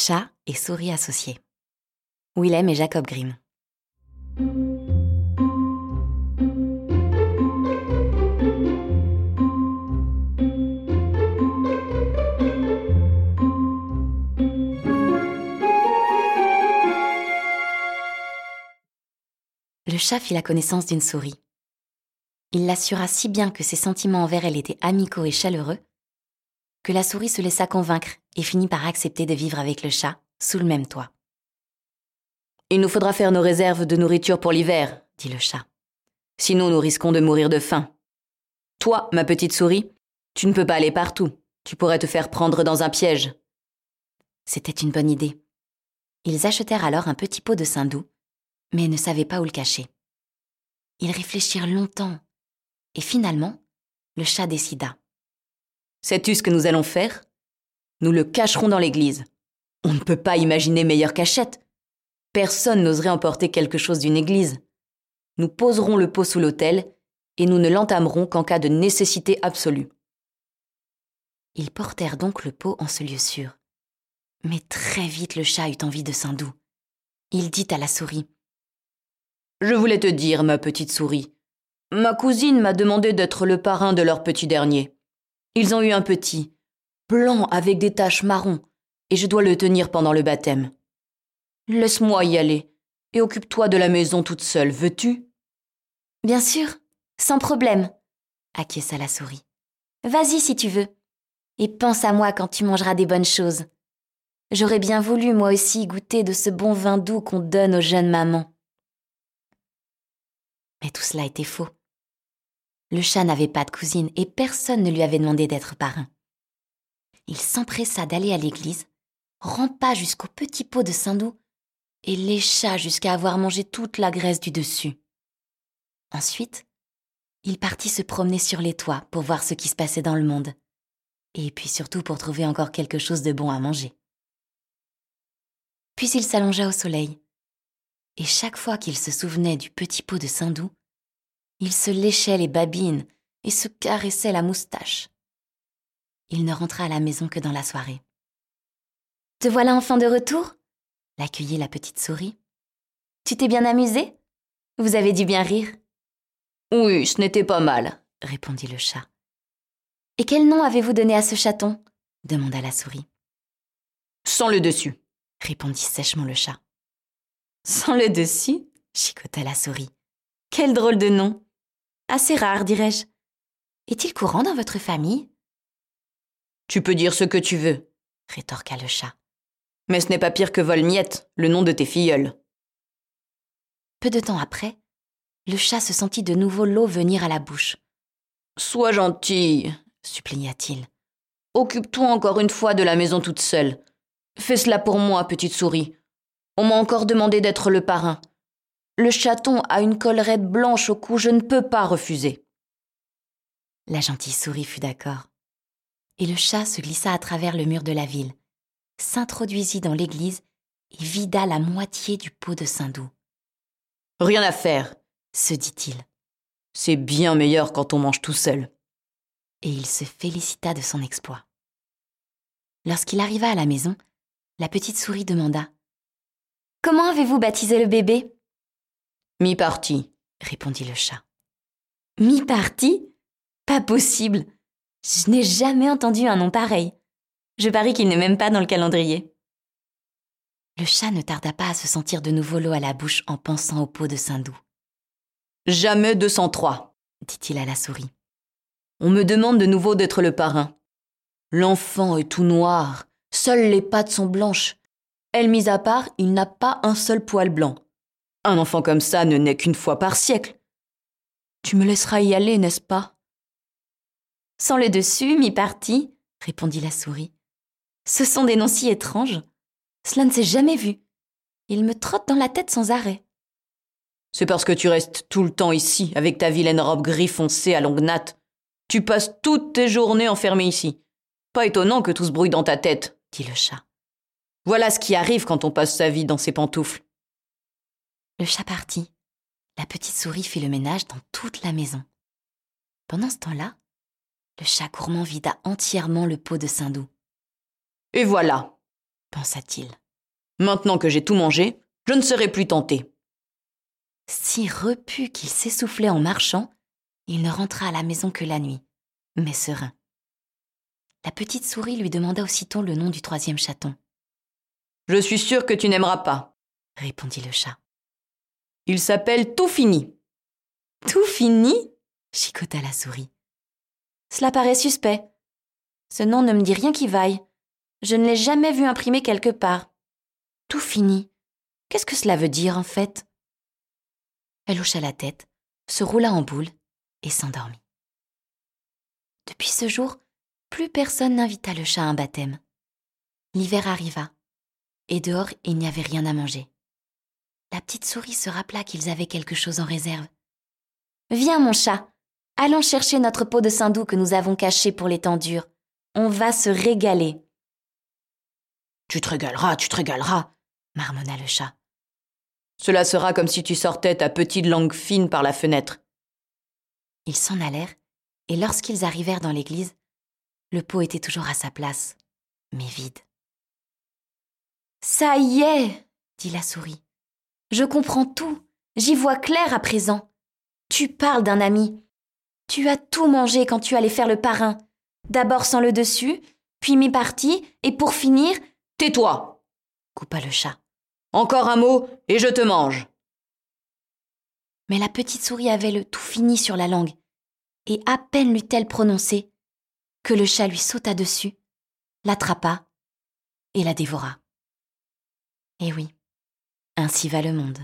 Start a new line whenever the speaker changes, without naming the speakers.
Chat et souris associés. Willem et Jacob Grimm. Le chat fit la connaissance d'une souris. Il l'assura si bien que ses sentiments envers elle étaient amicaux et chaleureux, que la souris se laissa convaincre et finit par accepter de vivre avec le chat sous le même toit.
Il nous faudra faire nos réserves de nourriture pour l'hiver, dit le chat. Sinon nous risquons de mourir de faim. Toi, ma petite souris, tu ne peux pas aller partout. Tu pourrais te faire prendre dans un piège.
C'était une bonne idée. Ils achetèrent alors un petit pot de saindoux, mais ne savaient pas où le cacher. Ils réfléchirent longtemps, et finalement, le chat décida.
Sais-tu ce que nous allons faire? Nous le cacherons dans l'église. On ne peut pas imaginer meilleure cachette. Personne n'oserait emporter quelque chose d'une église. Nous poserons le pot sous l'autel et nous ne l'entamerons qu'en cas de nécessité absolue.
Ils portèrent donc le pot en ce lieu sûr. Mais très vite le chat eut envie de Saint-Doux. Il dit à la souris.
Je voulais te dire, ma petite souris. Ma cousine m'a demandé d'être le parrain de leur petit dernier. Ils ont eu un petit, blanc avec des taches marron, et je dois le tenir pendant le baptême. Laisse-moi y aller, et occupe-toi de la maison toute seule, veux-tu?
Bien sûr, sans problème, acquiesça la souris. Vas-y si tu veux, et pense à moi quand tu mangeras des bonnes choses. J'aurais bien voulu moi aussi goûter de ce bon vin doux qu'on donne aux jeunes mamans. Mais tout cela était faux. Le chat n'avait pas de cousine et personne ne lui avait demandé d'être parrain. Il s'empressa d'aller à l'église, rampa jusqu'au petit pot de Saint-Doux et lécha jusqu'à avoir mangé toute la graisse du dessus. Ensuite, il partit se promener sur les toits pour voir ce qui se passait dans le monde, et puis surtout pour trouver encore quelque chose de bon à manger. Puis il s'allongea au soleil, et chaque fois qu'il se souvenait du petit pot de Saint-Doux, il se léchait les babines et se caressait la moustache. Il ne rentra à la maison que dans la soirée. Te voilà enfin de retour? L'accueillit la petite souris. Tu t'es bien amusé? Vous avez dû bien rire.
Oui, ce n'était pas mal,
répondit le chat. Et quel nom avez-vous donné à ce chaton? demanda la souris.
Sans le dessus,
répondit sèchement le chat.
Sans le dessus?
chicota la souris. Quel drôle de nom Assez rare, dirais-je. Est-il courant dans votre famille?
Tu peux dire ce que tu veux, rétorqua le chat. Mais ce n'est pas pire que Volmiette, le nom de tes filleuls.
Peu de temps après, le chat se sentit de nouveau l'eau venir à la bouche.
Sois gentil, supplia-t-il. Occupe-toi encore une fois de la maison toute seule. Fais cela pour moi, petite souris. On m'a encore demandé d'être le parrain. Le chaton a une collerette blanche au cou, je ne peux pas refuser.
La gentille souris fut d'accord. Et le chat se glissa à travers le mur de la ville, s'introduisit dans l'église et vida la moitié du pot de Saint-Doux.
Rien à faire, se dit-il. C'est bien meilleur quand on mange tout seul.
Et il se félicita de son exploit. Lorsqu'il arriva à la maison, la petite souris demanda Comment avez-vous baptisé le bébé?
Mi-parti,
répondit le chat. Mi-parti? Pas possible. Je n'ai jamais entendu un nom pareil. Je parie qu'il n'est même pas dans le calendrier. Le chat ne tarda pas à se sentir de nouveau l'eau à la bouche en pensant au pot de Saint-Doux.
Jamais 203, dit-il à la souris. On me demande de nouveau d'être le parrain. L'enfant est tout noir, seules les pattes sont blanches. Elle mise à part, il n'a pas un seul poil blanc. Un enfant comme ça ne naît qu'une fois par siècle. Tu me laisseras y aller, n'est-ce pas?
Sans le dessus, mi-parti, répondit la souris. Ce sont des noms si étranges. Cela ne s'est jamais vu. Ils me trottent dans la tête sans arrêt.
C'est parce que tu restes tout le temps ici, avec ta vilaine robe gris foncé à longue natte. Tu passes toutes tes journées enfermée ici. Pas étonnant que tout se brouille dans ta tête, dit le chat. Voilà ce qui arrive quand on passe sa vie dans ses pantoufles.
Le chat partit. La petite souris fit le ménage dans toute la maison. Pendant ce temps-là, le chat gourmand vida entièrement le pot de Saint-Doux.
Et voilà,
pensa-t-il.
Maintenant que j'ai tout mangé, je ne serai plus tenté.
Si repu qu'il s'essoufflait en marchant, il ne rentra à la maison que la nuit, mais serein. La petite souris lui demanda aussitôt le nom du troisième chaton.
Je suis sûre que tu n'aimeras pas,
répondit le chat.
Il s'appelle Tout Fini.
Tout Fini chicota la souris. Cela paraît suspect. Ce nom ne me dit rien qui vaille. Je ne l'ai jamais vu imprimé quelque part. Tout fini. Qu'est-ce que cela veut dire en fait? Elle hocha la tête, se roula en boule et s'endormit. Depuis ce jour, plus personne n'invita le chat à un baptême. L'hiver arriva, et dehors il n'y avait rien à manger. La petite souris se rappela qu'ils avaient quelque chose en réserve. Viens, mon chat, allons chercher notre pot de saindoux que nous avons caché pour les temps durs. On va se régaler.
Tu te régaleras, tu te régaleras,
marmonna le chat.
Cela sera comme si tu sortais ta petite langue fine par la fenêtre.
Ils s'en allèrent, et lorsqu'ils arrivèrent dans l'église, le pot était toujours à sa place, mais vide. Ça y est, dit la souris. Je comprends tout. J'y vois clair à présent. Tu parles d'un ami. Tu as tout mangé quand tu allais faire le parrain. D'abord sans le dessus, puis mi-parti, et pour finir.
Tais-toi
coupa le chat.
Encore un mot, et je te mange.
Mais la petite souris avait le tout fini sur la langue, et à peine l'eut-elle prononcé que le chat lui sauta dessus, l'attrapa et la dévora. Et oui, ainsi va le monde.